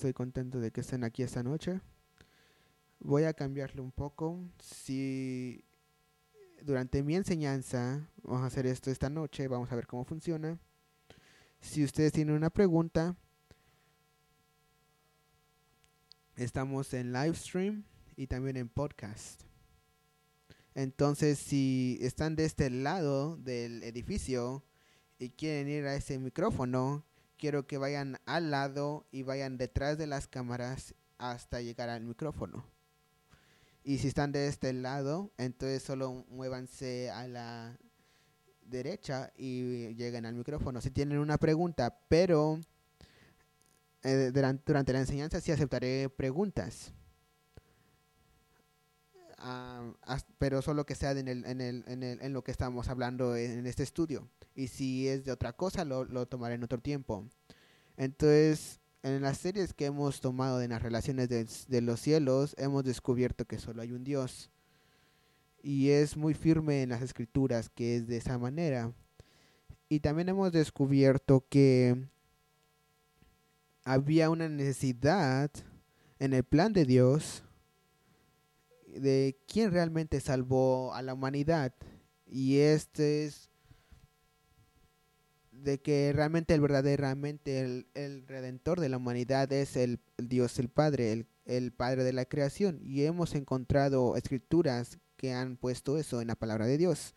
Estoy contento de que estén aquí esta noche. Voy a cambiarle un poco. Si durante mi enseñanza, vamos a hacer esto esta noche, vamos a ver cómo funciona. Si ustedes tienen una pregunta, estamos en live stream y también en podcast. Entonces, si están de este lado del edificio y quieren ir a ese micrófono, quiero que vayan al lado y vayan detrás de las cámaras hasta llegar al micrófono. Y si están de este lado, entonces solo muévanse a la derecha y lleguen al micrófono. Si tienen una pregunta, pero eh, durante, la enseñanza sí aceptaré preguntas. Pero solo que sea en, el, en, el, en, el, en, lo que estamos hablando en, este estudio. Y si es de otra cosa, lo, lo tomaré en otro tiempo. Entonces, en las series que hemos tomado de las relaciones de, los cielos, hemos descubierto que solo hay un Dios. Y es muy firme en las escrituras que es de esa manera. Y también hemos descubierto que había una necesidad en el plan de Dios de quién realmente salvó a la humanidad. Y este es de que realmente el verdaderamente el, el, redentor de la humanidad es el, Dios el Padre, el, el, Padre de la creación. Y hemos encontrado escrituras que han puesto eso en la palabra de Dios,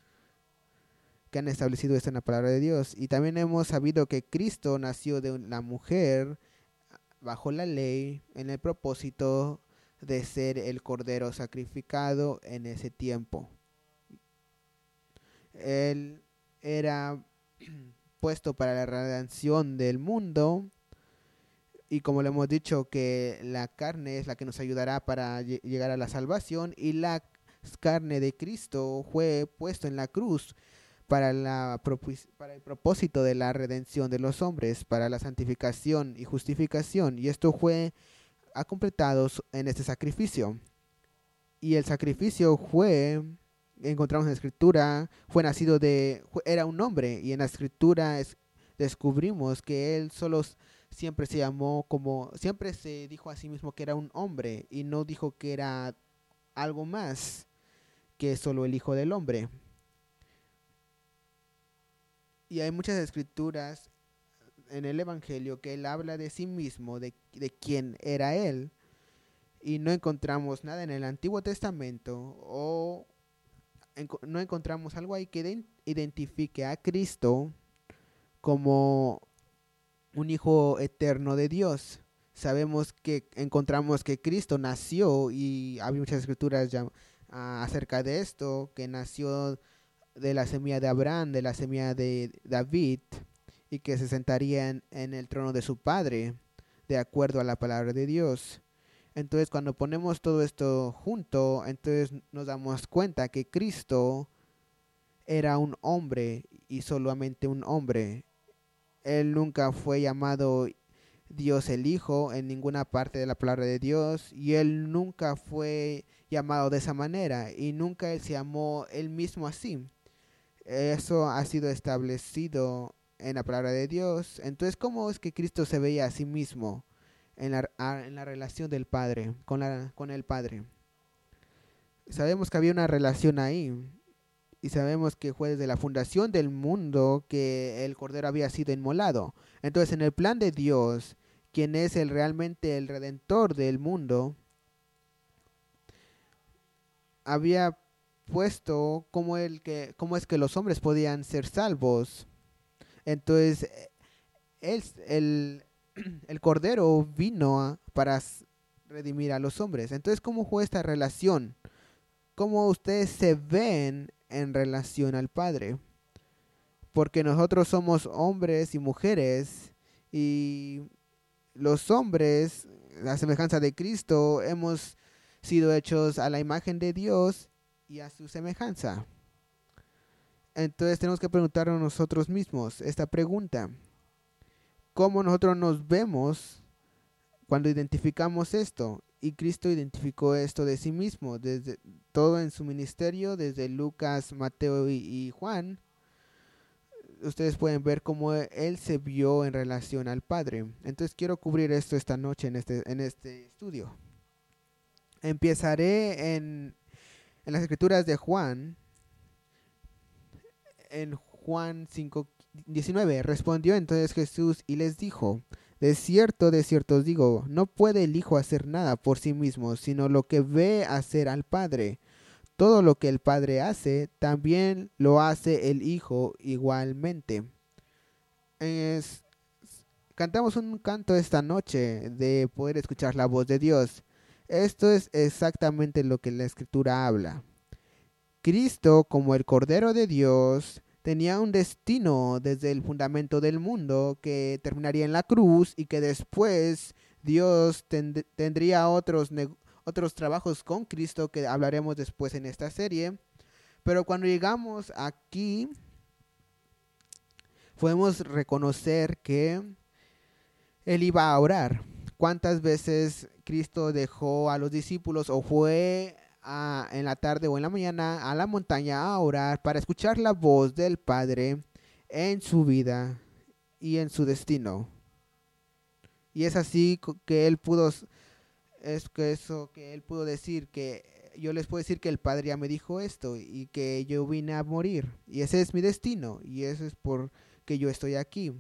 que han establecido esto en la palabra de Dios. Y también hemos sabido que Cristo nació de la mujer bajo la ley en el propósito de ser el cordero sacrificado en ese tiempo. Él era puesto para la redención del mundo. Y como le hemos dicho que la carne es la que nos ayudará para llegar a la salvación y la carne de Cristo fue puesto en la cruz para, la, para el propósito de la redención de los hombres, para la santificación y justificación. Y esto fue ha completado en este sacrificio. Y el sacrificio fue encontramos en la escritura, fue nacido de, era un hombre y en la escritura descubrimos que él solo siempre se llamó como, siempre se dijo a sí mismo que era un hombre y no dijo que era algo más que solo el hijo del hombre. Y hay muchas escrituras en el Evangelio que él habla de sí mismo, de, de quién era él. Y no encontramos nada en el Antiguo Testamento o no encontramos algo ahí que identifique a Cristo como un hijo eterno de Dios. Sabemos que encontramos que Cristo nació y hay muchas escrituras ya, ah, acerca de esto, que nació de la semilla de Abraham, de la semilla de David, y que se sentaría en el trono de su padre, de acuerdo a la palabra de Dios. Entonces cuando ponemos todo esto junto, entonces nos damos cuenta que Cristo era un hombre y solamente un hombre. Él nunca fue llamado Dios el Hijo en ninguna parte de la palabra de Dios y él nunca fue llamado de esa manera y nunca él se llamó él mismo así. Eso ha sido establecido en la palabra de Dios. Entonces, ¿cómo es que Cristo se veía a sí mismo? en la, en la relación del Padre, con, la, con el Padre. Sabemos que había una relación ahí y sabemos que fue desde la fundación del mundo que el Cordero había sido inmolado. Entonces, en el plan de Dios, quien es el realmente el redentor del mundo, había puesto cómo, el que, cómo es que los hombres podían ser salvos. Entonces, él, el, el Cordero vino para redimir a los hombres. Entonces, ¿cómo fue esta relación? ¿Cómo ustedes se ven en relación al Padre? Porque nosotros somos hombres y mujeres y los hombres, la semejanza de Cristo, hemos sido hechos a la imagen de Dios y a su semejanza. Entonces tenemos que preguntarnos nosotros mismos esta pregunta cómo nosotros nos vemos cuando identificamos esto. Y Cristo identificó esto de sí mismo, desde todo en su ministerio, desde Lucas, Mateo y, Juan. ustedes pueden ver cómo él se vio en relación al Padre. Entonces quiero cubrir esto esta noche en este, en este estudio. Empezaré en, en las escrituras de Juan, en Juan 5, 19. Respondió entonces Jesús y les dijo, de cierto, de cierto os digo, no puede el Hijo hacer nada por sí mismo, sino lo que ve hacer al Padre. Todo lo que el Padre hace, también lo hace el Hijo igualmente. cantamos un canto esta noche de poder escuchar la voz de Dios. Esto es exactamente lo que la Escritura habla. Cristo, como el Cordero de Dios, tenía un destino desde el fundamento del mundo que terminaría en la cruz y que después Dios tendría otros, otros trabajos con Cristo que hablaremos después en esta serie. Pero cuando llegamos aquí, podemos reconocer que Él iba a orar. ¿Cuántas veces Cristo dejó a los discípulos o fue en la tarde o en la mañana a la montaña a orar para escuchar la voz del Padre en su vida y en su destino. Y es así que él pudo, es que eso que él pudo decir que yo les puedo decir que el Padre ya me dijo esto y que yo vine a morir y ese es mi destino y eso es por que yo estoy aquí.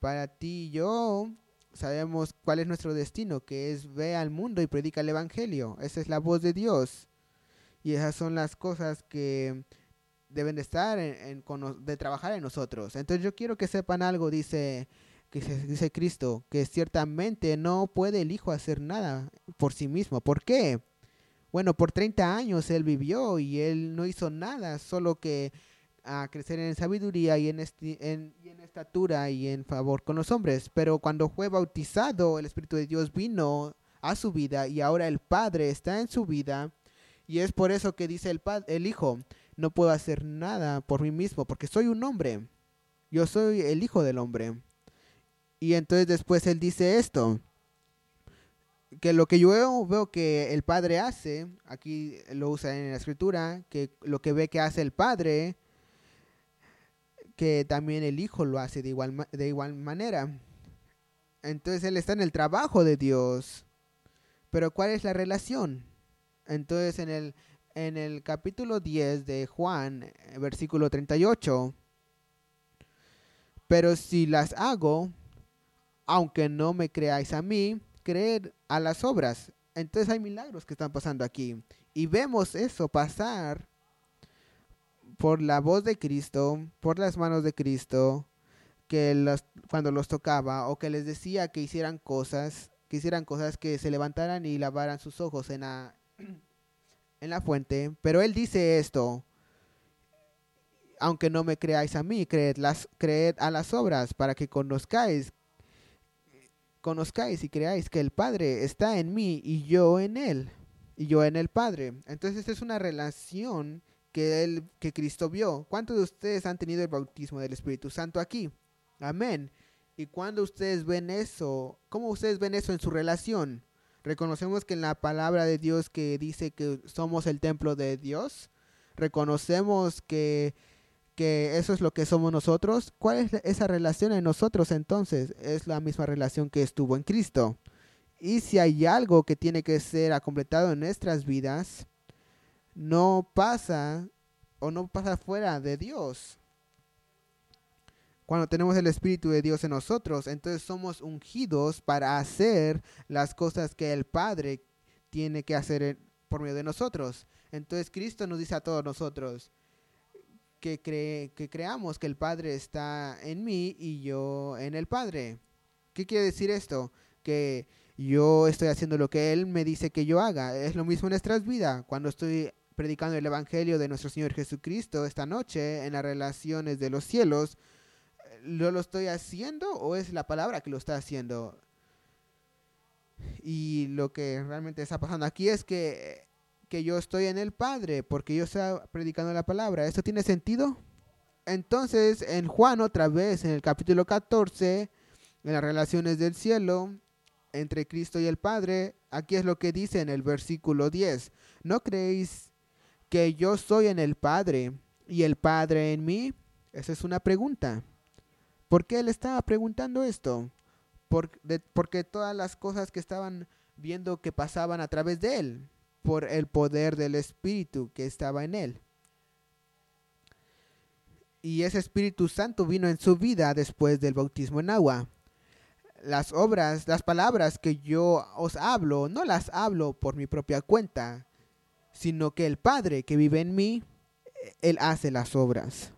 Para ti y yo sabemos cuál es nuestro destino, que es ve al mundo y predica el Evangelio. Esa es la voz de Dios. Y esas son las cosas que deben de estar, en, de trabajar en nosotros. Entonces yo quiero que sepan algo, dice, que dice Cristo, que ciertamente no puede el Hijo hacer nada por sí mismo. ¿Por qué? Bueno, por 30 años él vivió y él no hizo nada, solo que a crecer en sabiduría y en, en, estatura y en favor con los hombres. Pero cuando fue bautizado, el Espíritu de Dios vino a su vida y ahora el Padre está en su vida. Y es por eso que dice el, el Hijo, no puedo hacer nada por mí mismo porque soy un hombre. Yo soy el Hijo del hombre. Y entonces después él dice esto, que lo que yo veo que el Padre hace, aquí lo usa en la escritura, que lo que ve que hace el Padre, que también el Hijo lo hace de igual, de igual manera. Entonces Él está en el trabajo de Dios. Pero ¿cuál es la relación? Entonces en el, en el capítulo 10 de Juan, eh, versículo 38, pero si las hago, aunque no me creáis a mí, creer a las obras. Entonces hay milagros que están pasando aquí. Y vemos eso pasar por la voz de Cristo, por las manos de Cristo, que los, cuando los tocaba o que les decía que hicieran cosas, que hicieran cosas que se levantaran y lavaran sus ojos en la, en la fuente. Pero él dice esto, aunque no me creáis a mí, creed, las, creed a las obras para que conozcáis, conozcáis y creáis que el Padre está en mí y yo en él, y yo en el Padre. Entonces es una relación que, él, que Cristo vio. ¿Cuántos de ustedes han tenido el bautismo del Espíritu Santo aquí? Amén. Y cuando ustedes ven eso, ¿cómo ustedes ven eso en su relación? Reconocemos que en la palabra de Dios que dice que somos el templo de Dios, reconocemos que, que eso es lo que somos nosotros. ¿Cuál es esa relación en nosotros entonces? Es la misma relación que estuvo en Cristo. Y si hay algo que tiene que ser completado en nuestras vidas, no pasa o no pasa fuera de Dios. Cuando tenemos el Espíritu de Dios en nosotros, entonces somos ungidos para hacer las cosas que el Padre tiene que hacer por medio de nosotros. Entonces Cristo nos dice a todos nosotros que, que creamos que el Padre está en mí y yo en el Padre. ¿Qué quiere decir esto? Que yo estoy haciendo lo que Él me dice que yo haga. Es lo mismo en nuestras vidas. Cuando estoy predicando el Evangelio de nuestro Señor Jesucristo esta noche en las relaciones de los cielos, ¿lo, lo estoy haciendo o es la palabra que lo está haciendo? Y lo que realmente está pasando aquí es que, que yo estoy en el Padre, porque yo estoy predicando la palabra. ¿Esto tiene sentido? Entonces, en Juan otra vez, en el capítulo 14, en las relaciones del cielo, entre Cristo y el Padre, aquí es lo que dice en el versículo 10. ¿No creéis que yo soy en el Padre y el Padre en mí. Esa es una pregunta. ¿Por qué él estaba preguntando esto? porque todas las cosas que estaban viendo que pasaban a través de él, por el poder del Espíritu que estaba en él. Y ese Espíritu Santo vino en su vida después del bautismo en agua. Las obras, las palabras que yo os hablo, no las hablo por mi propia cuenta, sino que el Padre que vive en mí, Él hace las obras.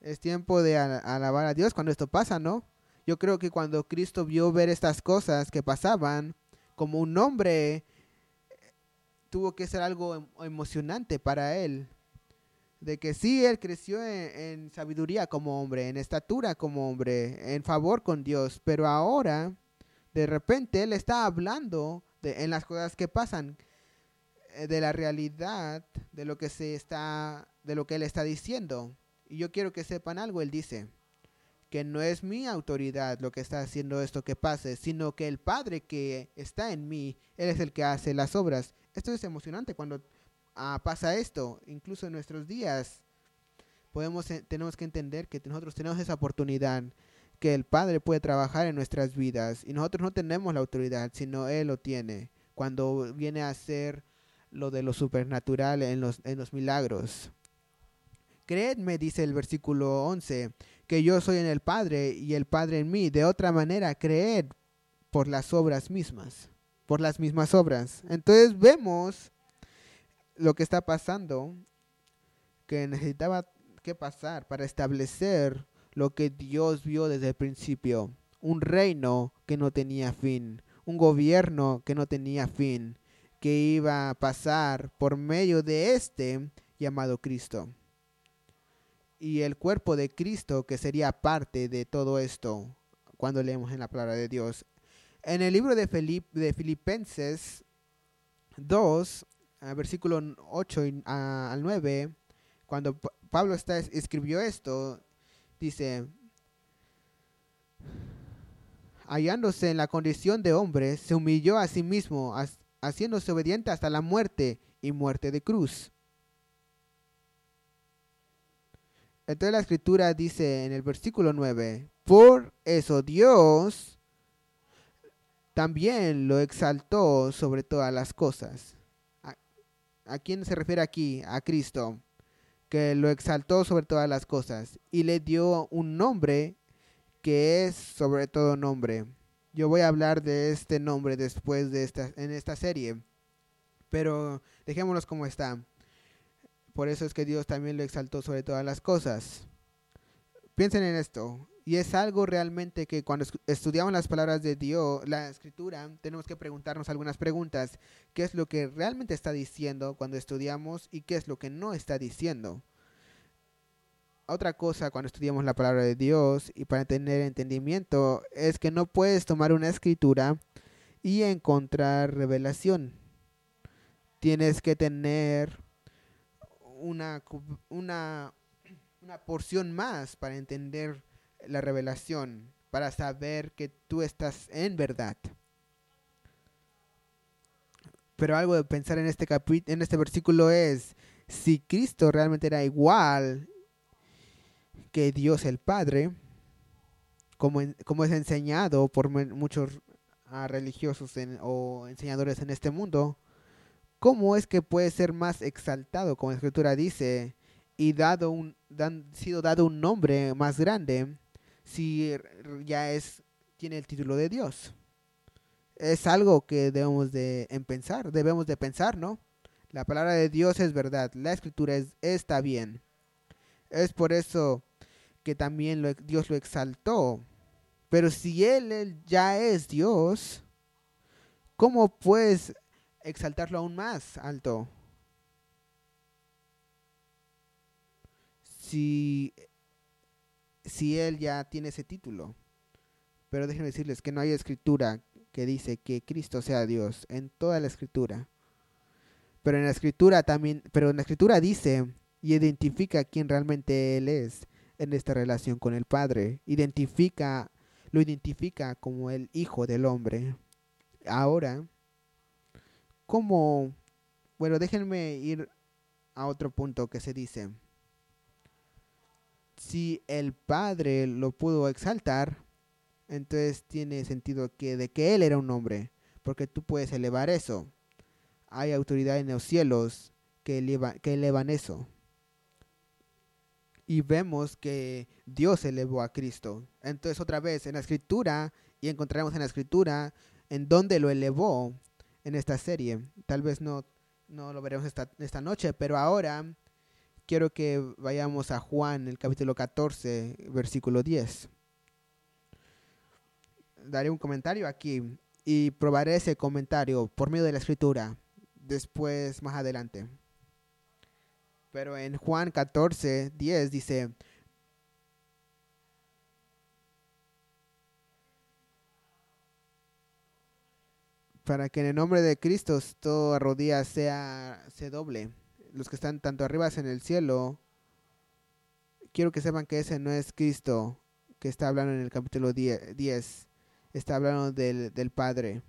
Es tiempo de alabar a Dios cuando esto pasa, ¿no? Yo creo que cuando Cristo vio ver estas cosas que pasaban, como un hombre, tuvo que ser algo em, emocionante para él. De que sí, él creció en, sabiduría como hombre, en estatura como hombre, en favor con Dios, pero ahora, de repente, él está hablando en las cosas que pasan, eh, de la realidad, de lo que se está, de lo que él está diciendo. Y yo quiero que sepan algo, él dice, que no es mi autoridad lo que está haciendo esto que pase, sino que el Padre que está en mí, Él es el que hace las obras. Esto es emocionante cuando ah, pasa esto, incluso en nuestros días. Podemos, eh, tenemos que entender que nosotros tenemos esa oportunidad, que el Padre puede trabajar en nuestras vidas y nosotros no tenemos la autoridad, sino Él lo tiene. Cuando viene a hacer lo de lo supernatural en los, en los milagros. Creedme, dice el versículo 11, que yo soy en el Padre y el Padre en mí. De otra manera, creed por las obras mismas, por las mismas obras. Entonces vemos lo que está pasando, que necesitaba que pasar para establecer lo que Dios vio desde el principio. Un reino que no tenía fin, un gobierno que no tenía fin, que iba a pasar por medio de este llamado Cristo y el cuerpo de Cristo que sería parte de todo esto cuando leemos en la palabra de Dios. En el libro de, de Filipenses 2, versículo 8 al 9, cuando Pablo está, escribió esto, dice, hallándose en la condición de hombre, se humilló a sí mismo, haciéndose obediente hasta la muerte y muerte de cruz Entonces la escritura dice en el versículo 9, por eso Dios también lo exaltó sobre todas las cosas. ¿A, quién se refiere aquí? A Cristo, que lo exaltó sobre todas las cosas y le dio un nombre que es sobre todo nombre. Yo voy a hablar de este nombre después de esta, en esta serie, pero dejémonos como está. Por eso es que Dios también lo exaltó sobre todas las cosas. Piensen en esto. Y es algo realmente que cuando estudiamos las palabras de Dios, la escritura, tenemos que preguntarnos algunas preguntas. ¿Qué es lo que realmente está diciendo cuando estudiamos y qué es lo que no está diciendo? Otra cosa cuando estudiamos la palabra de Dios y para tener entendimiento es que no puedes tomar una escritura y encontrar revelación. Tienes que tener una, una, una porción más para entender la revelación, para saber que tú estás en verdad. Pero algo de pensar en este en este versículo es si Cristo realmente era igual que Dios el Padre, como, como es enseñado por muchos ah, religiosos o enseñadores en este mundo, ¿Cómo es que puede ser más exaltado, como la escritura dice, y dado un, dan, sido dado un nombre más grande si ya es, tiene el título de Dios? Es algo que debemos de pensar, debemos de pensar, ¿no? La palabra de Dios es verdad, la escritura es, está bien. Es por eso que también Dios lo exaltó. Pero si él, él ya es Dios, ¿cómo pues exaltarlo aún más alto. Si, si él ya tiene ese título. Pero déjenme decirles que no hay escritura que dice que Cristo sea Dios en toda la escritura. Pero en la escritura también, pero en la escritura dice y identifica quién realmente él es en esta relación con el Padre. Identifica, lo identifica como el Hijo del Hombre. Ahora, como, bueno, déjenme ir a otro punto que se dice. Si el Padre lo pudo exaltar, entonces tiene sentido que de que Él era un hombre, porque tú puedes elevar eso. Hay autoridad en los cielos que, eleva, que elevan eso. Y vemos que Dios elevó a Cristo. Entonces otra vez en la escritura, y encontraremos en la escritura en dónde lo elevó en esta serie. Tal vez no, no lo veremos esta, esta noche, pero ahora quiero que vayamos a Juan, el capítulo 14, versículo 10 daré un comentario aquí y probaré ese comentario por medio de la escritura después más adelante. Pero en Juan 14, 10 dice, para que en el nombre de Cristo toda rodilla sea se doble. Los que están tanto arriba en el cielo, quiero que sepan que ese no es Cristo que está hablando en el capítulo 10 está hablando del, del Padre.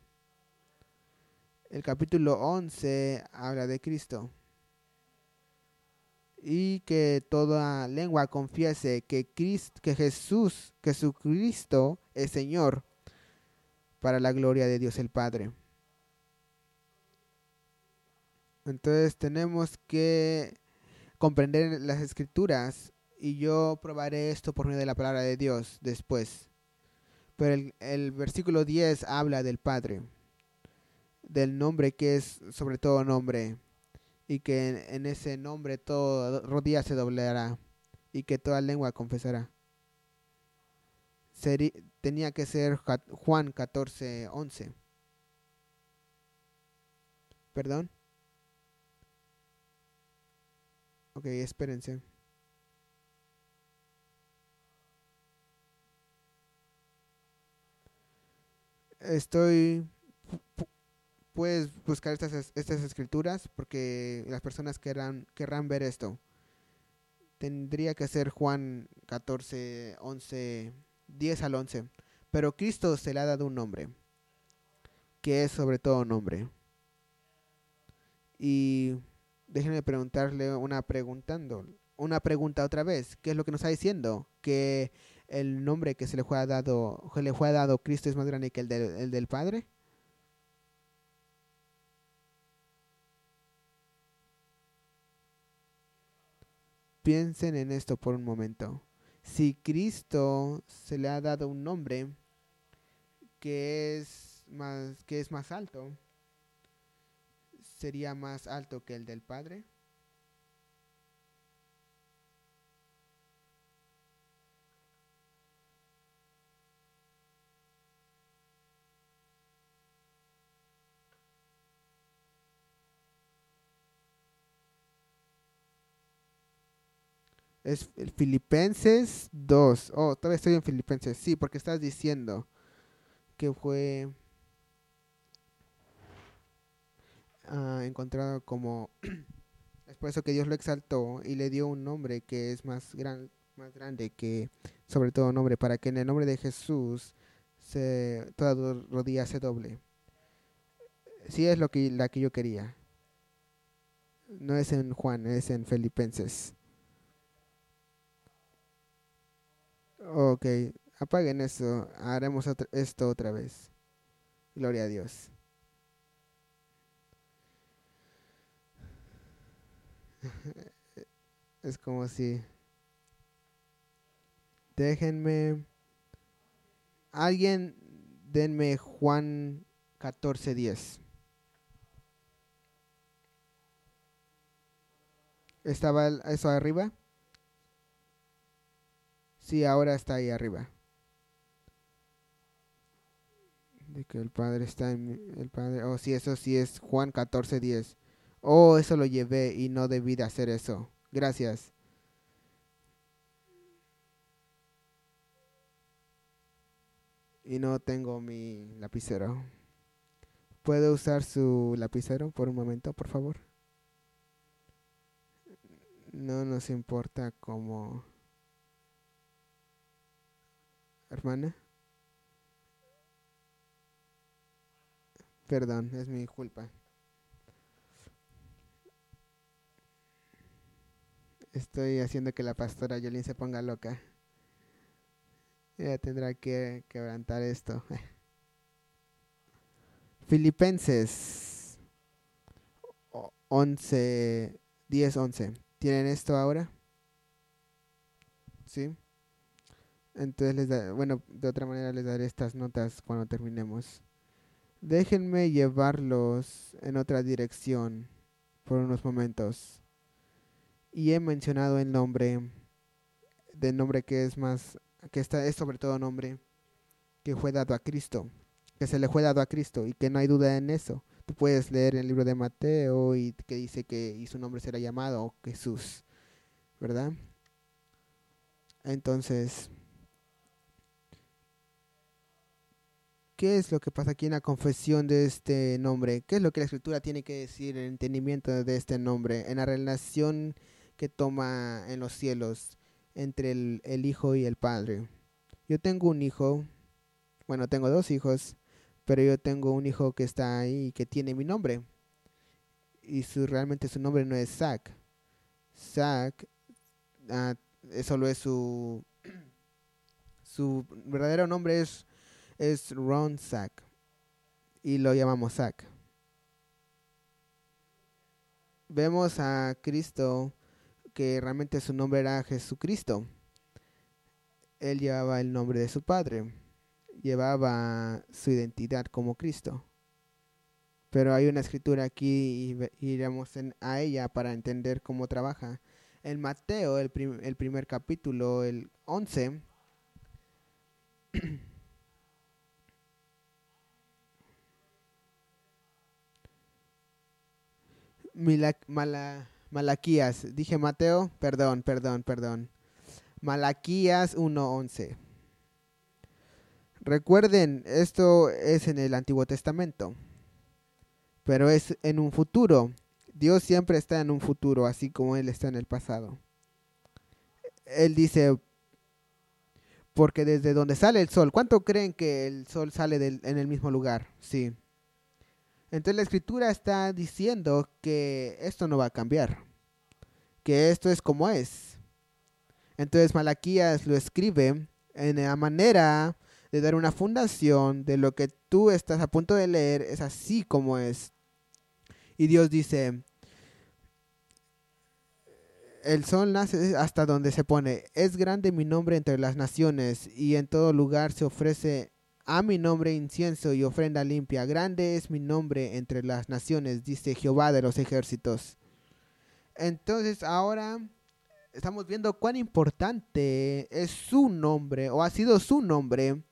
El capítulo 11 habla de Cristo. Y que toda lengua confiese que, Cristo, que Jesús, Jesucristo es Señor para la gloria de Dios el Padre. Entonces tenemos que comprender las escrituras y yo probaré esto por medio de la palabra de Dios después. Pero el, versículo 10 habla del Padre, del nombre que es sobre todo nombre, y que en, ese nombre todo rodilla se doblará y que toda lengua confesará. tenía que ser Juan 14, 11. ¿Perdón? Ok, espérense. estoy puedes buscar estas, estas escrituras porque las personas querrán, querrán ver esto. Tendría que ser Juan 14, 11, 10 al 11. Pero Cristo se le ha dado un nombre, que es sobre todo nombre. Y déjenme preguntarle una preguntando, una pregunta otra vez. ¿Qué es lo que nos está diciendo? Que el nombre que se le fue dado, le fue dado Cristo es más grande que el del, el del Padre? Piensen en esto por un momento. Si Cristo se le ha dado un nombre que es más, que es más alto, ¿sería más alto que el del Padre? Es Filipenses 2. Oh, todavía estoy en Filipenses. Sí, porque estás diciendo que fue ah, encontrado como... es por eso que Dios lo exaltó y le dio un nombre que es más, gran, más grande que sobre todo nombre, para que en el nombre de Jesús se, toda rodilla se doble. Sí es lo que, la que yo quería. No es en Juan, es en Filipenses. Ok, apaguen eso. Haremos esto otra vez. Gloria a Dios. es como si... Déjenme... Alguien denme Juan 14.10. ¿Estaba eso arriba? Sí, ahora está ahí arriba. De que el Padre está en el Padre. Oh, sí, eso sí es Juan 14, 10. Oh, eso lo llevé y no debí de hacer eso. Gracias. Y no tengo mi lapicero. ¿Puedo usar su lapicero por un momento, por favor? No nos importa cómo hermana. Perdón, es mi culpa. Estoy haciendo que la pastora Yolín se ponga loca. Ella tendrá que quebrantar esto. Filipenses 11, 10, 11. ¿Tienen esto ahora? ¿Sí? Entonces, les da, bueno, de otra manera les daré estas notas cuando terminemos. Déjenme llevarlos en otra dirección por unos momentos. Y he mencionado el nombre, del nombre que es más, que está, es sobre todo nombre que fue dado a Cristo, que se le fue dado a Cristo y que no hay duda en eso. Tú puedes leer el libro de Mateo y que dice que y su nombre será llamado Jesús, ¿verdad? Entonces, ¿qué es lo que pasa aquí en la confesión de este nombre? ¿Qué es lo que la escritura tiene que decir en el entendimiento de este nombre, en la relación que toma en los cielos entre el, el Hijo y el Padre? Yo tengo un hijo, bueno, tengo dos hijos, pero yo tengo un hijo que está ahí y que tiene mi nombre. Y su, realmente su nombre no es Zach. Zach uh, solo es su su verdadero nombre es es Ron Zach y lo llamamos Zach. Vemos a Cristo que realmente su nombre era Jesucristo. Él llevaba el nombre de su padre, llevaba su identidad como Cristo. Pero hay una escritura aquí y iremos a ella para entender cómo trabaja en Mateo, el, prim el primer capítulo, el 11, Mila, Mala, Malaquías, dije Mateo, perdón, perdón, perdón. Malaquías 1.11. Recuerden, esto es en el Antiguo Testamento, pero es en un futuro. Dios siempre está en un futuro, así como Él está en el pasado. Él dice, porque desde donde sale el sol, ¿cuánto creen que el sol sale en el mismo lugar? Sí. Entonces la escritura está diciendo que esto no va a cambiar, que esto es como es. Entonces Malaquías lo escribe en la manera de dar una fundación de lo que tú estás a punto de leer, es así como es. Y Dios dice, el sol nace hasta donde se pone. Es grande mi nombre entre las naciones, y en todo lugar se ofrece a mi nombre incienso y ofrenda limpia. Grande es mi nombre entre las naciones, dice Jehová de los ejércitos. Entonces ahora estamos viendo cuán importante es su nombre, o ha sido su nombre,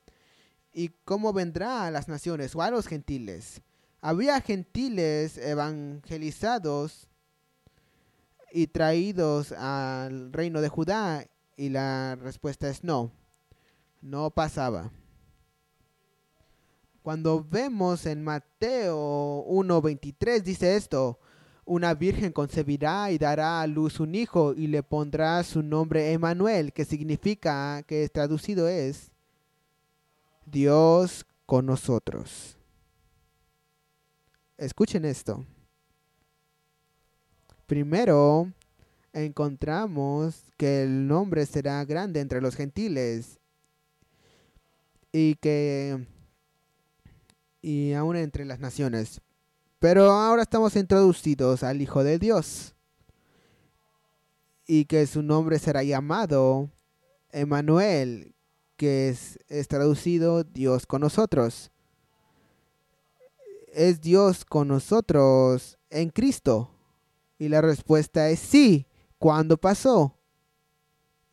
y cómo vendrá a las naciones o a los gentiles. Había gentiles evangelizados y traídos al reino de Judá? Y la respuesta es no, no pasaba. Cuando vemos en Mateo 1.23 dice esto, una virgen concebirá y dará a luz un hijo y le pondrá su nombre Emanuel, que significa, que traducido es Dios con nosotros. Escuchen esto. Primero, encontramos que el nombre será grande entre los gentiles y que y aún entre las naciones. Pero ahora estamos introducidos al Hijo de Dios y que su nombre será llamado Emanuel, que es, traducido Dios con nosotros. ¿Es Dios con nosotros en Cristo? Y la respuesta es sí. ¿Cuándo pasó?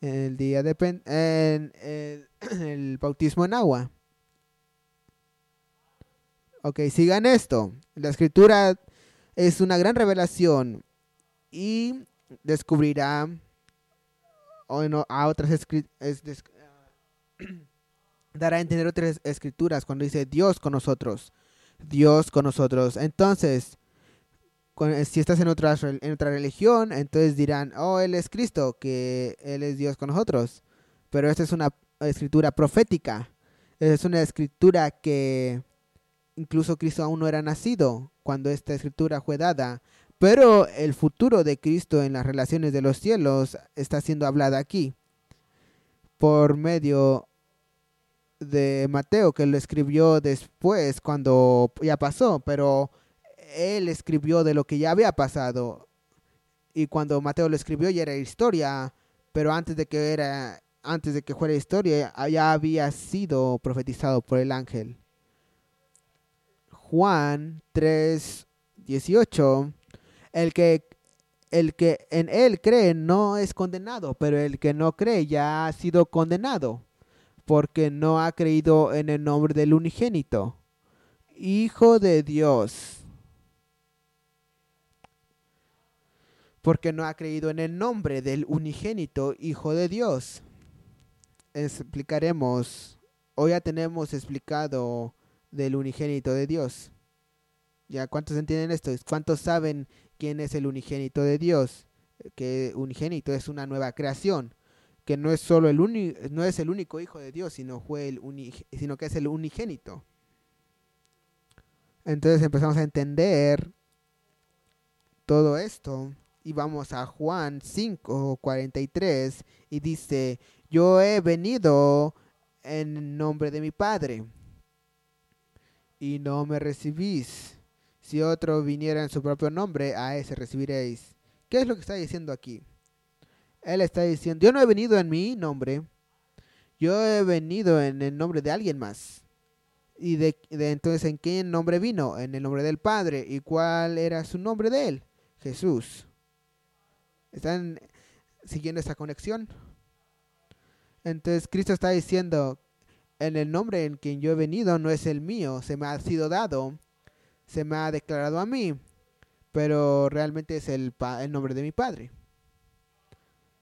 En el día de en, el, el bautismo en agua. Ok, sigan esto. La escritura es una gran revelación y descubrirá a otras escrituras, dará a entender otras escrituras cuando dice Dios con nosotros. Dios con nosotros. Entonces, si estás en otra, en otra religión, entonces dirán, oh, Él es Cristo, que Él es Dios con nosotros. Pero esta es una escritura profética. Es una escritura que incluso Cristo aún no era nacido cuando esta escritura fue dada. Pero el futuro de Cristo en las relaciones de los cielos está siendo hablado aquí por medio de Mateo, que lo escribió después, cuando ya pasó, pero él escribió de lo que ya había pasado. Y cuando Mateo lo escribió ya era historia, pero antes de que era antes de que fuera historia ya había sido profetizado por el ángel. Juan 3 18 el que el que en él cree no es condenado, pero el que no cree ya ha sido condenado, porque no ha creído en el nombre del unigénito, Hijo de Dios. Porque no ha creído en el nombre del unigénito Hijo de Dios. Explicaremos, hoy ya tenemos explicado del unigénito de Dios. ¿Ya cuántos entienden esto? ¿Cuántos saben quién es el unigénito de Dios, que unigénito es una nueva creación, que no es solo el no es el único hijo de Dios, sino fue el sino que es el unigénito. Entonces empezamos a entender todo esto y vamos a Juan 5:43 y dice, "Yo he venido en nombre de mi Padre y no me recibís." Si otro viniera en su propio nombre, a ese recibiréis. ¿Qué es lo que está diciendo aquí? Él está diciendo, yo no he venido en mi nombre, yo he venido en el nombre de alguien más. Y de, entonces, ¿en qué nombre vino? En el nombre del Padre. ¿Y cuál era su nombre de él? Jesús. ¿Están siguiendo esta conexión? Entonces Cristo está diciendo, en el nombre en quien yo he venido no es el mío, se me ha sido dado se me ha declarado a mí, pero realmente es el, nombre de mi Padre.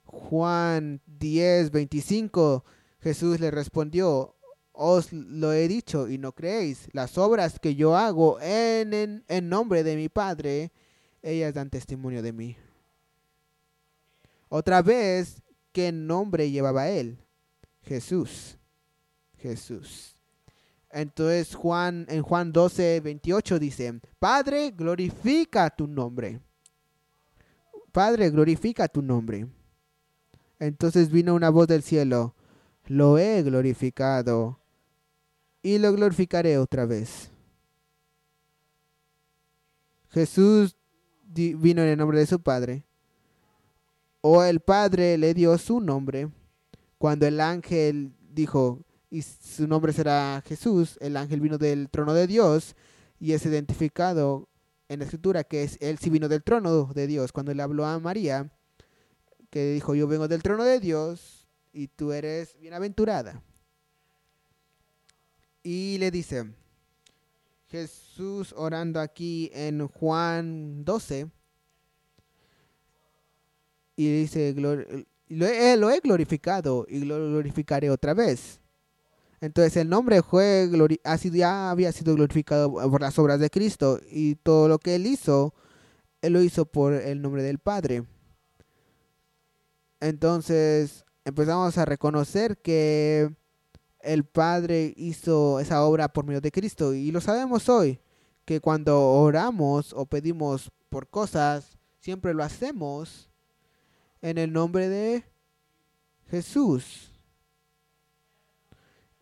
Juan 10, 25, Jesús le respondió, os lo he dicho y no creéis, las obras que yo hago en, en, nombre de mi Padre, ellas dan testimonio de mí. Otra vez, ¿qué nombre llevaba él? Jesús. Jesús. Entonces Juan, en Juan 12, 28 dice, Padre, glorifica tu nombre. Padre, glorifica tu nombre. Entonces vino una voz del cielo, lo he glorificado y lo glorificaré otra vez. Jesús vino en el nombre de su Padre. O el Padre le dio su nombre. Cuando el ángel dijo, y su nombre será Jesús. El ángel vino del trono de Dios y es identificado en la escritura que es él sí vino del trono de Dios. Cuando le habló a María, que dijo, yo vengo del trono de Dios y tú eres bienaventurada. Y le dice, Jesús orando aquí en Juan 12, y dice, lo he, lo he glorificado y lo glorificaré otra vez. Entonces el nombre fue ya había sido glorificado por las obras de Cristo y todo lo que él hizo, él lo hizo por el nombre del Padre. Entonces empezamos a reconocer que el Padre hizo esa obra por medio de Cristo y lo sabemos hoy, que cuando oramos o pedimos por cosas, siempre lo hacemos en el nombre de Jesús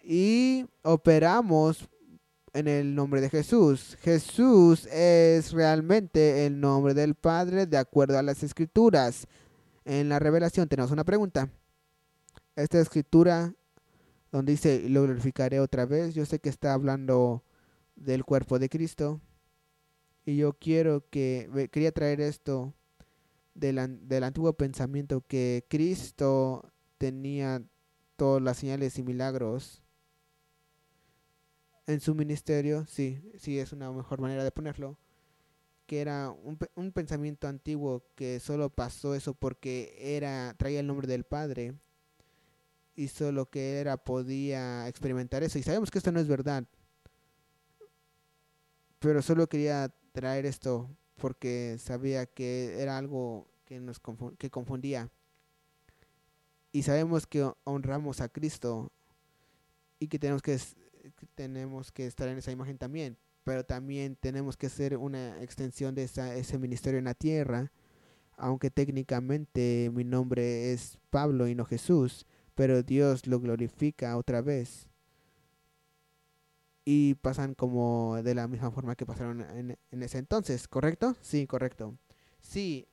y operamos en el nombre de Jesús. Jesús es realmente el nombre del Padre de acuerdo a las escrituras. En la revelación tenemos una pregunta. Esta escritura donde dice, lo glorificaré otra vez, yo sé que está hablando del cuerpo de Cristo. Y yo quiero que, quería traer esto del, del antiguo pensamiento que Cristo tenía todas las señales y milagros en su ministerio, sí, sí es una mejor manera de ponerlo, que era un, un, pensamiento antiguo que solo pasó eso porque era traía el nombre del Padre y solo que era podía experimentar eso y sabemos que esto no es verdad. Pero solo quería traer esto porque sabía que era algo que nos que confundía. Y sabemos que honramos a Cristo y que tenemos que tenemos que estar en esa imagen también. pero también tenemos que ser una extensión de ese ministerio en la tierra, aunque técnicamente mi nombre es Pablo y no Jesús, pero Dios lo glorifica otra vez. Y pasan como de la misma forma que pasaron en, en ese entonces, ¿correcto? Sí, correcto. Sí,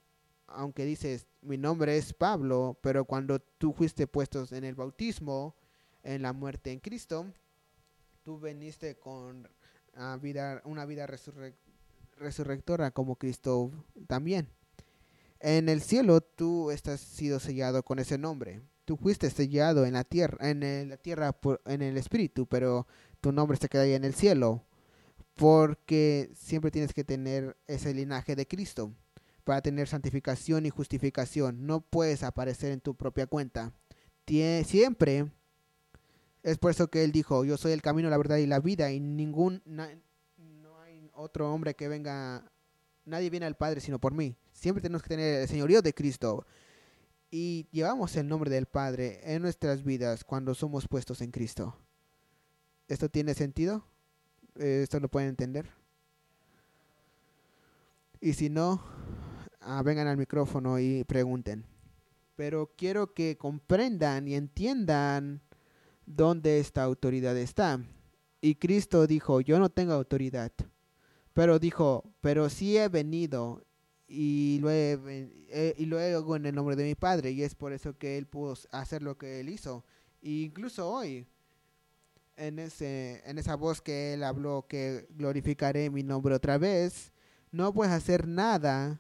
aunque dices, mi nombre es Pablo, pero cuando tú fuiste puestos en el bautismo, en la muerte en Cristo, tú veniste con vida, una vida resurrectora como Cristo también. En el cielo tú estás sido sellado con ese nombre. Tú fuiste sellado en la tierra, en la tierra en el espíritu, pero tu nombre se queda ahí en el cielo, porque siempre tienes que tener ese linaje de Cristo para tener santificación y justificación. No puedes aparecer en tu propia cuenta. siempre es por eso que él dijo, yo soy el camino, la verdad y la vida y ningún no hay otro hombre que venga nadie viene al Padre sino por mí. Siempre tenemos que tener el señorío de Cristo y llevamos el nombre del Padre en nuestras vidas cuando somos puestos en Cristo. ¿Esto tiene sentido? ¿Esto lo pueden entender? Y si no, Ah, vengan al micrófono y pregunten. Pero quiero que comprendan y entiendan dónde esta autoridad está. Y Cristo dijo, yo no tengo autoridad. Pero dijo, pero sí he venido y y luego en el nombre de mi Padre. Y es por eso que Él pudo hacer lo que Él hizo. E incluso hoy, en, ese, en esa voz que Él habló, que glorificaré mi nombre otra vez, no puedes hacer nada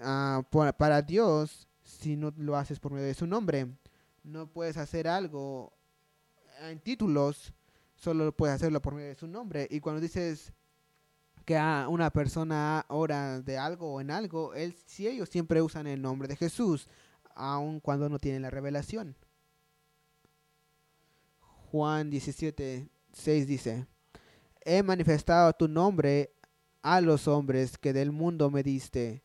Ah, para Dios si no lo haces por medio de su nombre. No puedes hacer algo en títulos, solo puedes hacerlo por medio de su nombre. Y cuando dices que a una persona ora de algo o en algo, él, si ellos siempre usan el nombre de Jesús, aun cuando no tienen la revelación. Juan 17, 6 dice, he manifestado tu nombre a los hombres que del mundo me diste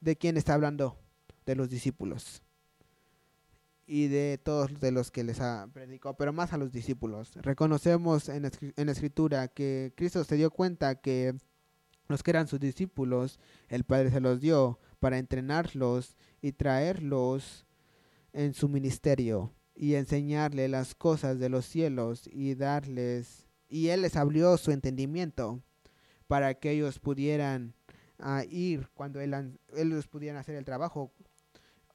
¿De quién está hablando? De los discípulos. Y de todos de los que les ha predicado, pero más a los discípulos. Reconocemos en, en la escritura que Cristo se dio cuenta que los que eran sus discípulos, el Padre se los dio para entrenarlos y traerlos en su ministerio y enseñarle las cosas de los cielos y darles y él les abrió su entendimiento para que ellos pudieran a ir cuando él, ellos pudieran hacer el trabajo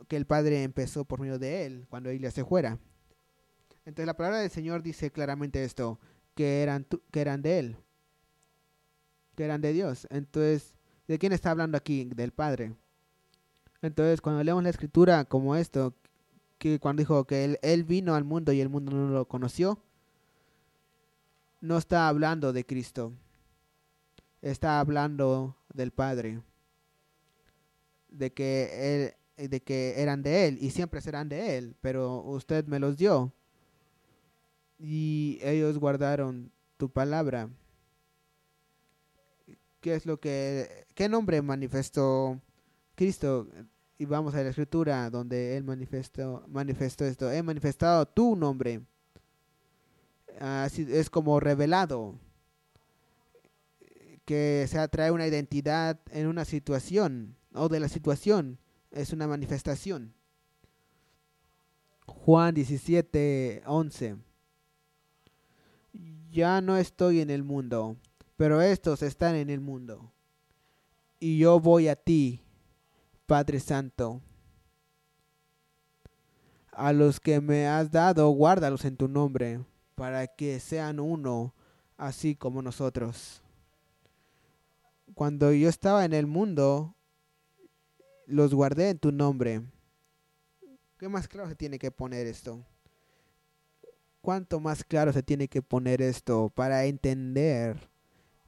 que el Padre empezó por medio de él cuando él ya se fuera. Entonces la palabra del Señor dice claramente esto, que eran, que eran de él, que eran de Dios. Entonces, ¿de quién está hablando aquí? Del Padre. Entonces, cuando leemos la escritura como esto, que cuando dijo que él vino al mundo y el mundo no lo conoció, no está hablando de Cristo, está hablando del Padre, de que, él, de que eran de Él y siempre serán de Él, pero usted me los dio y ellos guardaron tu palabra. ¿Qué es lo que, qué nombre manifestó Cristo? Y vamos a la escritura donde Él manifestó, manifestó esto. He manifestado tu nombre. Así es como revelado que se atrae una identidad en una situación o de la situación es una manifestación. Juan 17, 11. Ya no estoy en el mundo, pero estos están en el mundo. Y yo voy a ti, Padre Santo. A los que me has dado, guárdalos en tu nombre, para que sean uno, así como nosotros cuando yo estaba en el mundo, los guardé en tu nombre. ¿Qué más claro se tiene que poner esto? ¿Cuánto más claro se tiene que poner esto para entender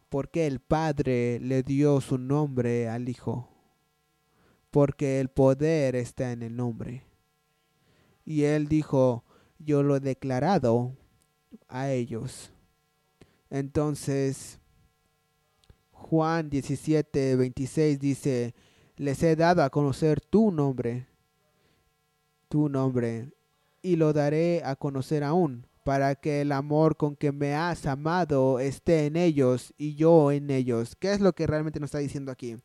por qué el Padre le dio su nombre al Hijo? Porque el poder está en el nombre. Y él dijo, yo lo he declarado a ellos. Entonces, Juan 17, 26 dice, les he dado a conocer tu nombre, tu nombre, y lo daré a conocer aún, para que el amor con que me has amado esté en ellos y yo en ellos. ¿Qué es lo que realmente nos está diciendo aquí?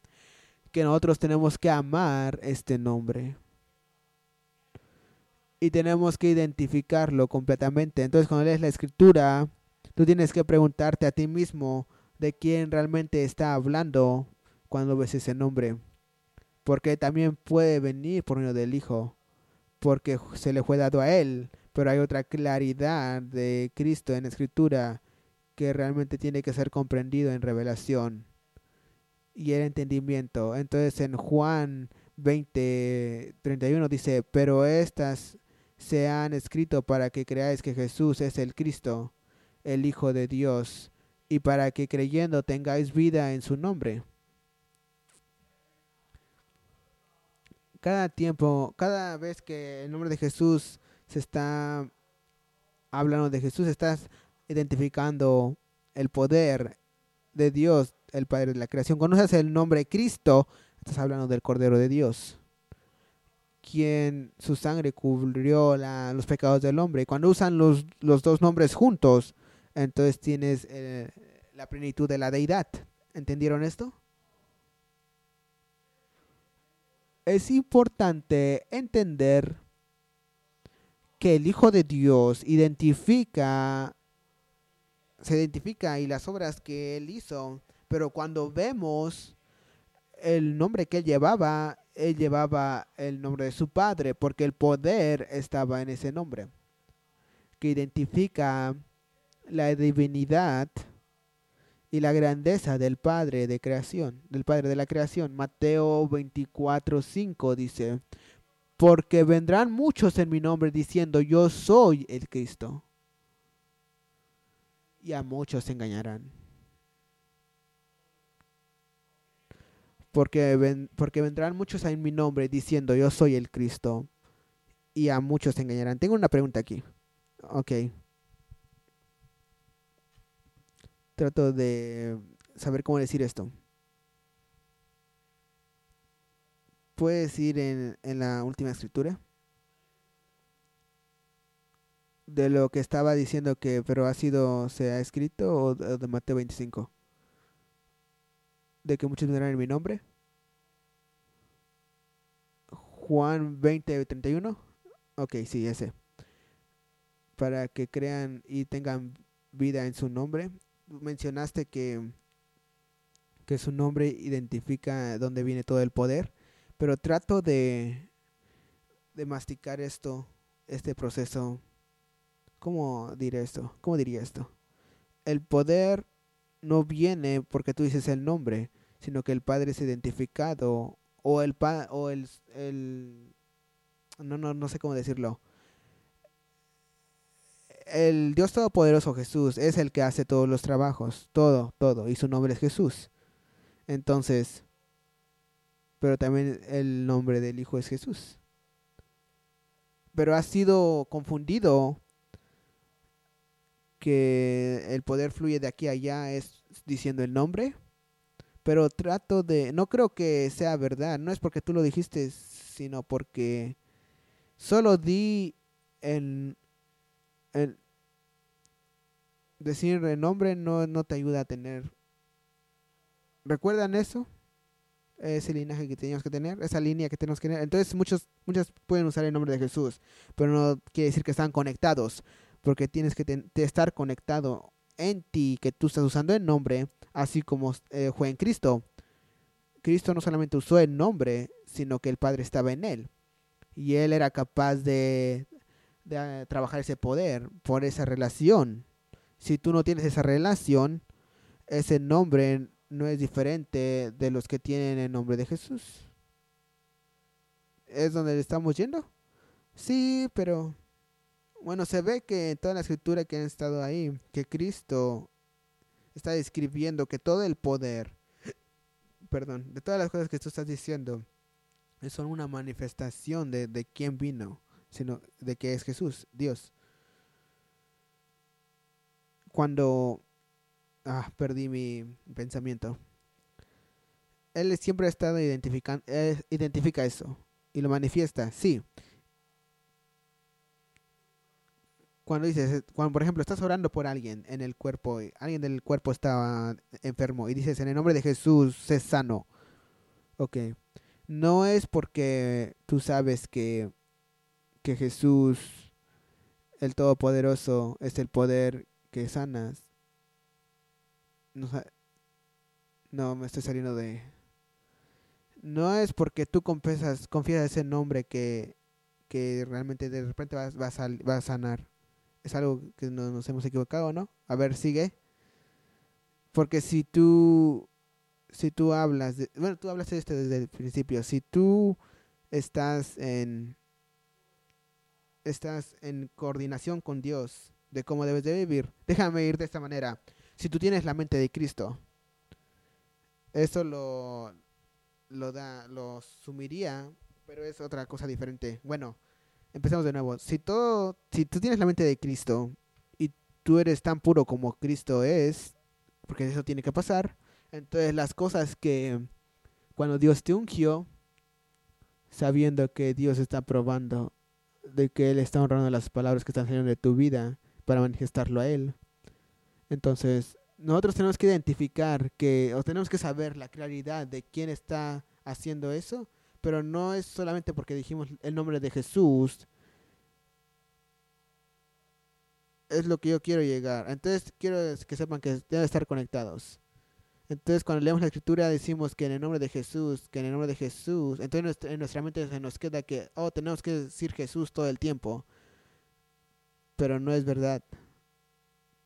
Que nosotros tenemos que amar este nombre. Y tenemos que identificarlo completamente. Entonces cuando lees la escritura, tú tienes que preguntarte a ti mismo de quién realmente está hablando cuando ves ese nombre. Porque también puede venir por medio del Hijo, porque se le fue dado a Él pero hay otra claridad de Cristo en Escritura que realmente tiene que ser comprendido en revelación y el entendimiento. Entonces en Juan 20, 31 dice, pero estas se han escrito para que creáis que Jesús es el Cristo, el Hijo de Dios, y para que creyendo tengáis vida en su nombre. Cada tiempo, cada vez que el nombre de Jesús se está hablando de Jesús, estás identificando el poder de Dios, el Padre de la creación. Usas el nombre Cristo, estás hablando del Cordero de Dios, quien su sangre cubrió los pecados del hombre. Cuando usan los, los dos nombres juntos, entonces tienes eh, la plenitud de la deidad. ¿Entendieron esto? Es importante entender que el Hijo de Dios identifica, se identifica y las obras que él hizo, pero cuando vemos el nombre que él llevaba, él llevaba el nombre de su padre, porque el poder estaba en ese nombre, que identifica la divinidad y la grandeza del Padre de creación, del Padre de la creación. Mateo 24, 5 dice, porque vendrán muchos en mi nombre diciendo, yo soy el Cristo. Y a muchos se engañarán. Porque, porque vendrán muchos en mi nombre diciendo, yo soy el Cristo. Y a muchos se engañarán. Tengo una pregunta aquí. Ok. Trato de saber cómo decir esto. puedes ir en, en la última escritura de lo que estaba diciendo que pero ha sido se ha escrito o de Mateo 25 de que muchos vendrán en mi nombre Juan 20 31 ok sí ese para que crean y tengan vida en su nombre mencionaste que que su nombre identifica dónde viene todo el poder pero trato de, de masticar esto, este proceso. ¿Cómo diré esto? ¿Cómo diría esto? El poder no viene porque tú dices el nombre, sino que el Padre es identificado o el pa o el, el no no no sé cómo decirlo. El Dios Todopoderoso Jesús es el que hace todos los trabajos, todo, todo, y su nombre es Jesús. Entonces, pero también el nombre del Hijo es Jesús. Pero ha sido confundido que el poder fluye de aquí a allá es diciendo el nombre, pero trato de, no creo que sea verdad, no es porque tú lo dijiste, sino porque solo di en, decir el nombre no, no te ayuda a tener. ¿Recuerdan eso? ese linaje que teníamos que tener, esa línea que tenemos que tener. Entonces muchos, muchas pueden usar el nombre de Jesús, pero no quiere decir que están conectados, porque tienes que estar conectado en ti, que tú estás usando el nombre, así como eh, fue en Cristo. Cristo no solamente usó el nombre, sino que el Padre estaba en él. Y él era capaz de, de ah, trabajar ese poder por esa relación. Si tú no tienes esa relación, ese nombre no es diferente de los que tienen el nombre de Jesús. ¿Es donde estamos yendo? Sí, pero bueno, se ve que en toda la escritura que han estado ahí, que Cristo está describiendo que todo el poder, perdón, de todas las cosas que tú estás diciendo, son una manifestación de, de quién vino, sino de que es Jesús, Dios. Cuando Ah, perdí mi pensamiento. Él siempre ha estado identificando, identifica eso y lo manifiesta, sí. cuando dices, cuando por ejemplo estás orando por alguien en el cuerpo, alguien del cuerpo estaba enfermo y dices en el nombre de Jesús, sé sano. Ok. No es porque tú sabes que, que Jesús, el Todopoderoso, es el poder que sanas. No, no me estoy saliendo de... No es porque tú confesas, confías ese nombre que, que realmente de repente vas, vas, a, a sanar es algo que no, nos hemos equivocado, ¿no? A ver, sigue. Porque si tú, si tú hablas, de, bueno, tú hablas de esto desde el principio, si tú estás en, estás en coordinación con Dios de cómo debes de vivir, déjame ir de esta manera. Si tú tienes la mente de Cristo, eso lo, lo da, lo sumiría, pero es otra cosa diferente. Bueno, empecemos de nuevo. Si todo, si tú tienes la mente de Cristo y tú eres tan puro como Cristo es, porque eso tiene que pasar, entonces las cosas que cuando Dios te ungió, sabiendo que Dios está probando de que Él está honrando las palabras que están saliendo de tu vida para manifestarlo a Él. Entonces, nosotros tenemos que identificar que, o tenemos que saber la claridad de quién está haciendo eso pero no es solamente porque dijimos el nombre de Jesús. Es lo que yo quiero llegar. Entonces quiero que sepan que deben estar conectados. Entonces cuando leemos la escritura decimos que en el nombre de Jesús, que en el nombre de Jesús, entonces en nuestra mente se nos queda que, oh, tenemos que decir Jesús todo el tiempo. Pero no es verdad.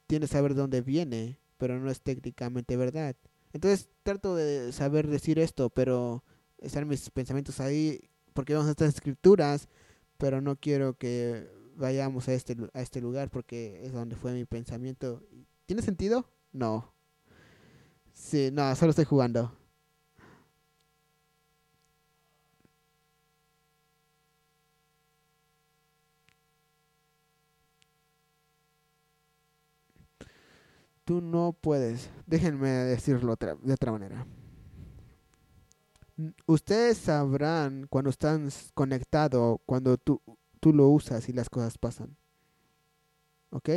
Tienes que saber de dónde viene, pero no es técnicamente verdad. Entonces trato de saber decir esto, pero están mis pensamientos ahí porque vamos a estas escrituras, pero no quiero que vayamos a este, a este lugar porque es donde fue mi pensamiento. ¿Tiene sentido? No. Sí, no, solo estoy jugando. Tú no puedes. Déjenme decirlo otra, de otra manera. Ustedes sabrán cuando están conectados, cuando tú, tú lo usas y las cosas pasan. ¿Ok?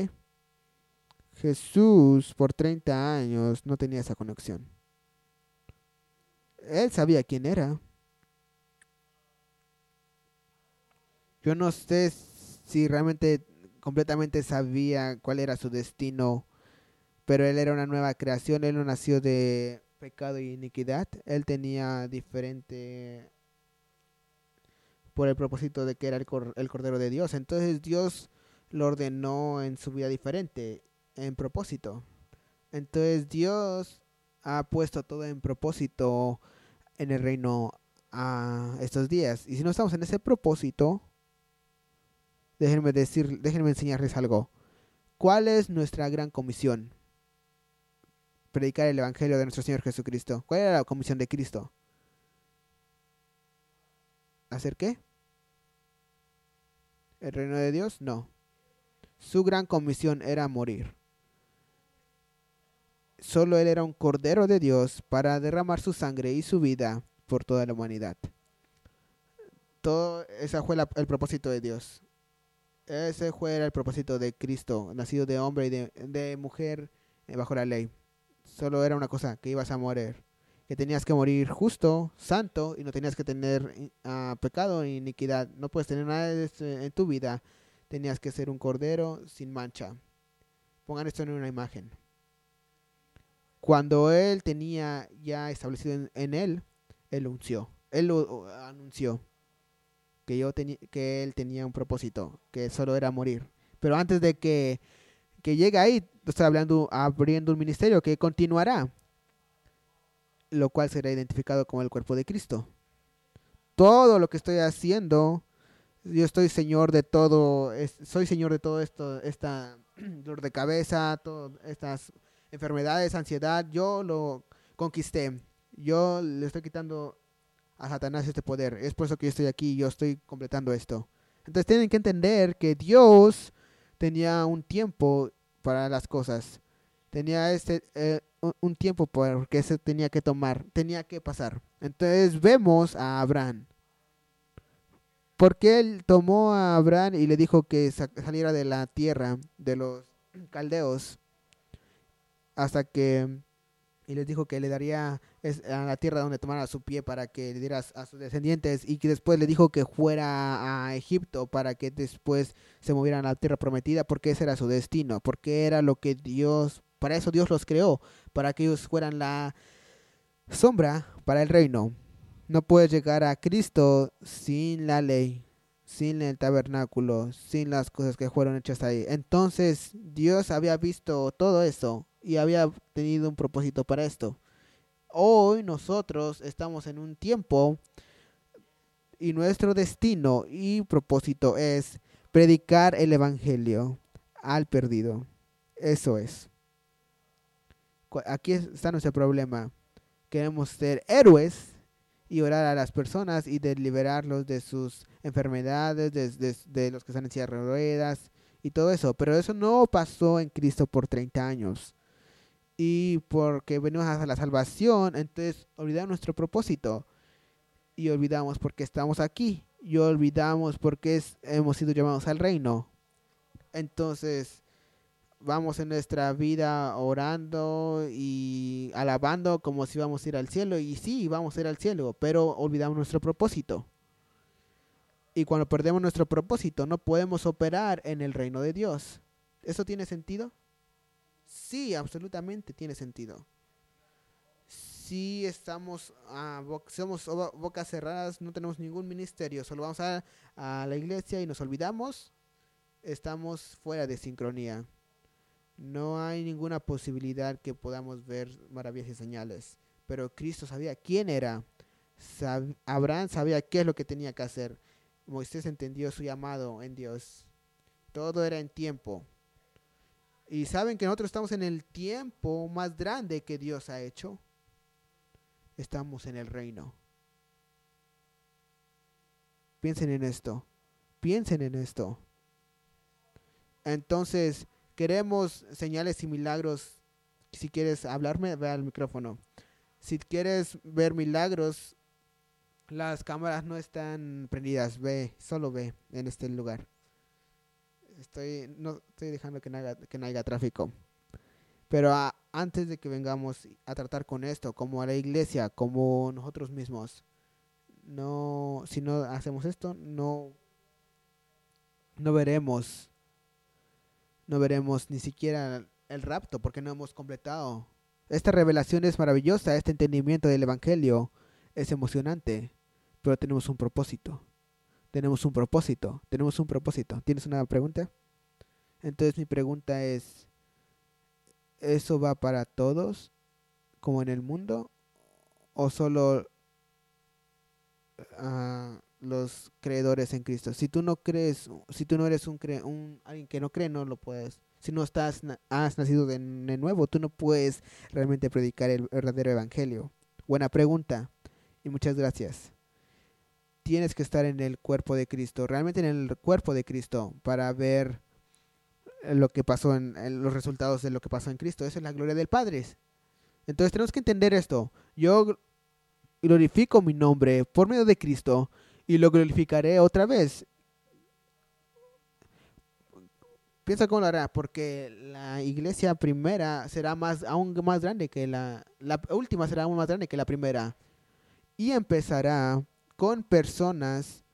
Jesús por 30 años no tenía esa conexión. Él sabía quién era. Yo no sé si realmente completamente sabía cuál era su destino, pero él era una nueva creación, él no nació de pecado y iniquidad, él tenía diferente por el propósito de que era el, el Cordero de Dios. Entonces Dios lo ordenó en su vida diferente, en propósito. Entonces Dios ha puesto todo en propósito en el reino a estos días. Y si no estamos en ese propósito, déjenme decir, déjenme enseñarles algo. ¿Cuál es nuestra gran comisión? predicar el Evangelio de nuestro Señor Jesucristo. ¿Cuál era la comisión de Cristo? ¿Hacer qué? ¿El reino de Dios? No. Su gran comisión era morir. Solo Él era un cordero de Dios para derramar su sangre y su vida por toda la humanidad. Todo ese fue el propósito de Dios. Ese fue el propósito de Cristo, nacido de hombre y de, mujer eh, bajo la ley solo era una cosa, que ibas a morir. Que tenías que morir justo, santo, y no tenías que tener uh, pecado ni iniquidad. No puedes tener nada en tu vida. Tenías que ser un cordero sin mancha. Pongan esto en una imagen. Cuando él tenía ya establecido en, él, él unció. Él lo anunció que, yo que él tenía un propósito, que solo era morir. Pero antes de que que llega ahí, está hablando, abriendo un ministerio que continuará, lo cual será identificado como el cuerpo de Cristo. Todo lo que estoy haciendo, yo estoy señor de todo, soy señor de todo esto, esta dolor de cabeza, todas estas enfermedades, ansiedad, yo lo conquisté. Yo le estoy quitando a Satanás este poder. Es por eso que yo estoy aquí, yo estoy completando esto. Entonces tienen que entender que Dios tenía un tiempo para las cosas. Tenía este, eh, un tiempo porque se tenía que tomar, tenía que pasar. Entonces vemos a Abraham. Porque él tomó a Abraham y le dijo que saliera de la tierra de los caldeos hasta que y les dijo que le daría a la tierra donde tomara su pie para que le diera a sus descendientes y que después le dijo que fuera a Egipto para que después se movieran a la tierra prometida porque ese era su destino, porque era lo que Dios, para eso Dios los creó, para que ellos fueran la sombra para el reino. No puedes llegar a Cristo sin la ley, sin el tabernáculo, sin las cosas que fueron hechas ahí. Entonces Dios había visto todo eso y había tenido un propósito para esto. Hoy nosotros estamos en un tiempo y nuestro destino y propósito es predicar el Evangelio al perdido. Eso es. Aquí está nuestro problema. Queremos ser héroes y orar a las personas y de liberarlos de sus enfermedades, de, de los que están en silla de ruedas y todo eso. Pero eso no pasó en Cristo por 30 años y porque venimos a la salvación, entonces olvidamos nuestro propósito y olvidamos porque estamos aquí y olvidamos porque hemos sido llamados al reino. Entonces vamos en nuestra vida orando y alabando como si vamos a ir al cielo y sí, vamos a ir al cielo, pero olvidamos nuestro propósito. Y cuando perdemos nuestro propósito no podemos operar en el reino de Dios. ¿Eso tiene sentido? Sí, absolutamente tiene sentido. Si estamos a somos bocas cerradas, no tenemos ningún ministerio, solo vamos a, a la iglesia y nos olvidamos, estamos fuera de sincronía. No hay ninguna posibilidad que podamos ver maravillas y señales. Pero Cristo sabía quién era. Abraham sabía qué es lo que tenía que hacer. Moisés entendió su llamado en Dios. Todo era en tiempo. Y saben que nosotros estamos en el tiempo más grande que Dios ha hecho. Estamos en el reino. Piensen en esto. Piensen en esto. Entonces, queremos señales y milagros. Si quieres hablarme, ve al micrófono. Si quieres ver milagros, las cámaras no están prendidas. Ve, solo ve en este lugar estoy, no estoy dejando que no haya, que tráfico. Pero antes de que vengamos a tratar con esto, como a la iglesia, como nosotros mismos, no, si no hacemos esto, no, no veremos, no veremos ni siquiera el rapto, porque no hemos completado. Esta revelación es maravillosa, este entendimiento del Evangelio es emocionante, pero tenemos un propósito tenemos un propósito, tenemos un propósito. ¿Tienes una pregunta? Entonces mi pregunta es, ¿eso va para todos como en el mundo o solo uh, los creedores en Cristo? Si tú no crees, si tú no eres un, cre un alguien que no cree, no lo puedes. Si no estás, has nacido de, de nuevo, tú no puedes realmente predicar el verdadero evangelio. Buena pregunta y muchas gracias tienes que estar en el cuerpo de Cristo, realmente en el cuerpo de Cristo, para ver lo que pasó en, los resultados de lo que pasó en Cristo. Esa es la gloria del Padre. Entonces tenemos que entender esto. Yo glorifico mi nombre por medio de Cristo y lo glorificaré otra vez. Piensa cómo lo hará, porque la iglesia primera será más, aún más grande que la, la última será aún más grande que la primera. Y empezará con personas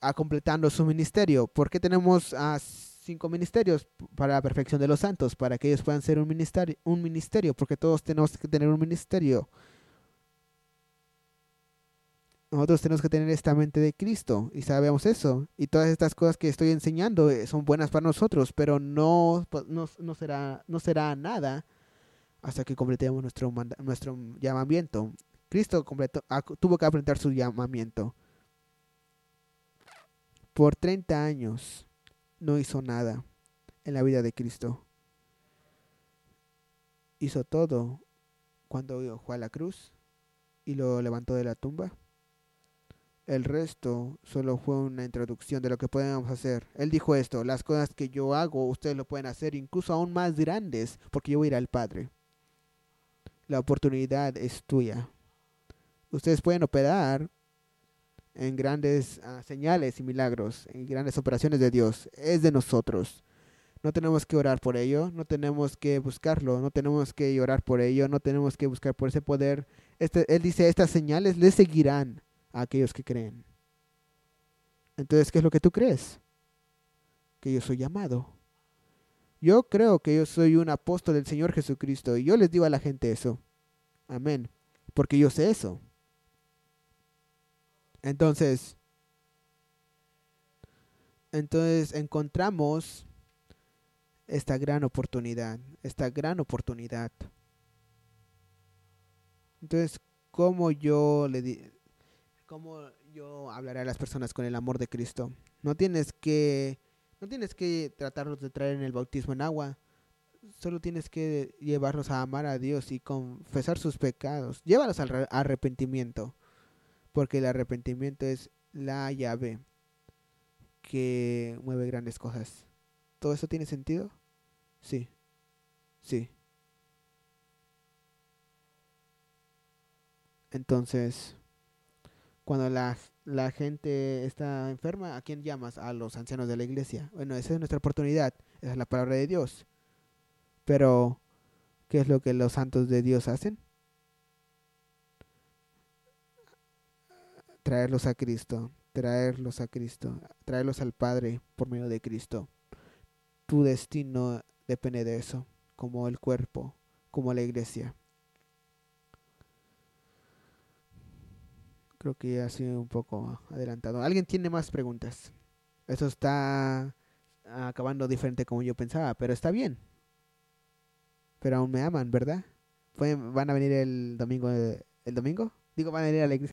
a completando su ministerio. ¿Por qué tenemos a cinco ministerios para la perfección de los santos? Para que ellos puedan ser un ministerio, un ministerio, porque todos tenemos que tener un ministerio. Nosotros tenemos que tener esta mente de Cristo y sabemos eso. Y todas estas cosas que estoy enseñando eh, son buenas para nosotros, pero no, no, será, no será nada hasta que completemos nuestro, nuestro llamamiento. Cristo completó, tuvo que aprender su llamamiento. Por 30 años no hizo nada en la vida de Cristo. Hizo todo cuando fue a la cruz y lo levantó de la tumba. El resto solo fue una introducción de lo que podemos hacer. Él dijo esto, las cosas que yo hago, ustedes lo pueden hacer incluso aún más grandes, porque yo voy a ir al Padre. La oportunidad es tuya ustedes pueden operar en grandes ah, señales y milagros, en grandes operaciones de Dios. Es de nosotros. No tenemos que orar por ello, no tenemos que buscarlo, no tenemos que llorar por ello, no tenemos que buscar por ese poder. Este, él dice, estas señales le seguirán a aquellos que creen. Entonces, ¿qué es lo que tú crees? Que yo soy llamado. Yo creo que yo soy un apóstol del Señor Jesucristo y yo les digo a la gente eso. Amén. Porque yo sé eso. Entonces, entonces encontramos esta gran oportunidad, esta gran oportunidad. Entonces, ¿cómo yo le di cómo yo hablaré a las personas con el amor de Cristo? No tienes que no tienes que tratarlos de traer en el bautismo en agua. Solo tienes que llevarlos a amar a Dios y confesar sus pecados. Llévalos al arrepentimiento porque el arrepentimiento es la llave que mueve grandes cosas. ¿Todo eso tiene sentido? Sí, sí. Entonces, cuando la, la, gente está enferma, ¿a quién llamas? A los ancianos de la iglesia. Bueno, esa es nuestra oportunidad, esa es la palabra de Dios. Pero, ¿qué es lo que los santos de Dios hacen? Traerlos a Cristo, traerlos a Cristo, traerlos al Padre por medio de Cristo. Tu destino depende de eso, como el cuerpo, como la iglesia. Creo que ya ha sido un poco adelantado. ¿Alguien tiene más preguntas? Eso está acabando diferente como yo pensaba, pero está bien. Pero aún me aman, ¿verdad? ¿Van a venir el domingo? ¿El domingo? Digo, van a venir a la iglesia.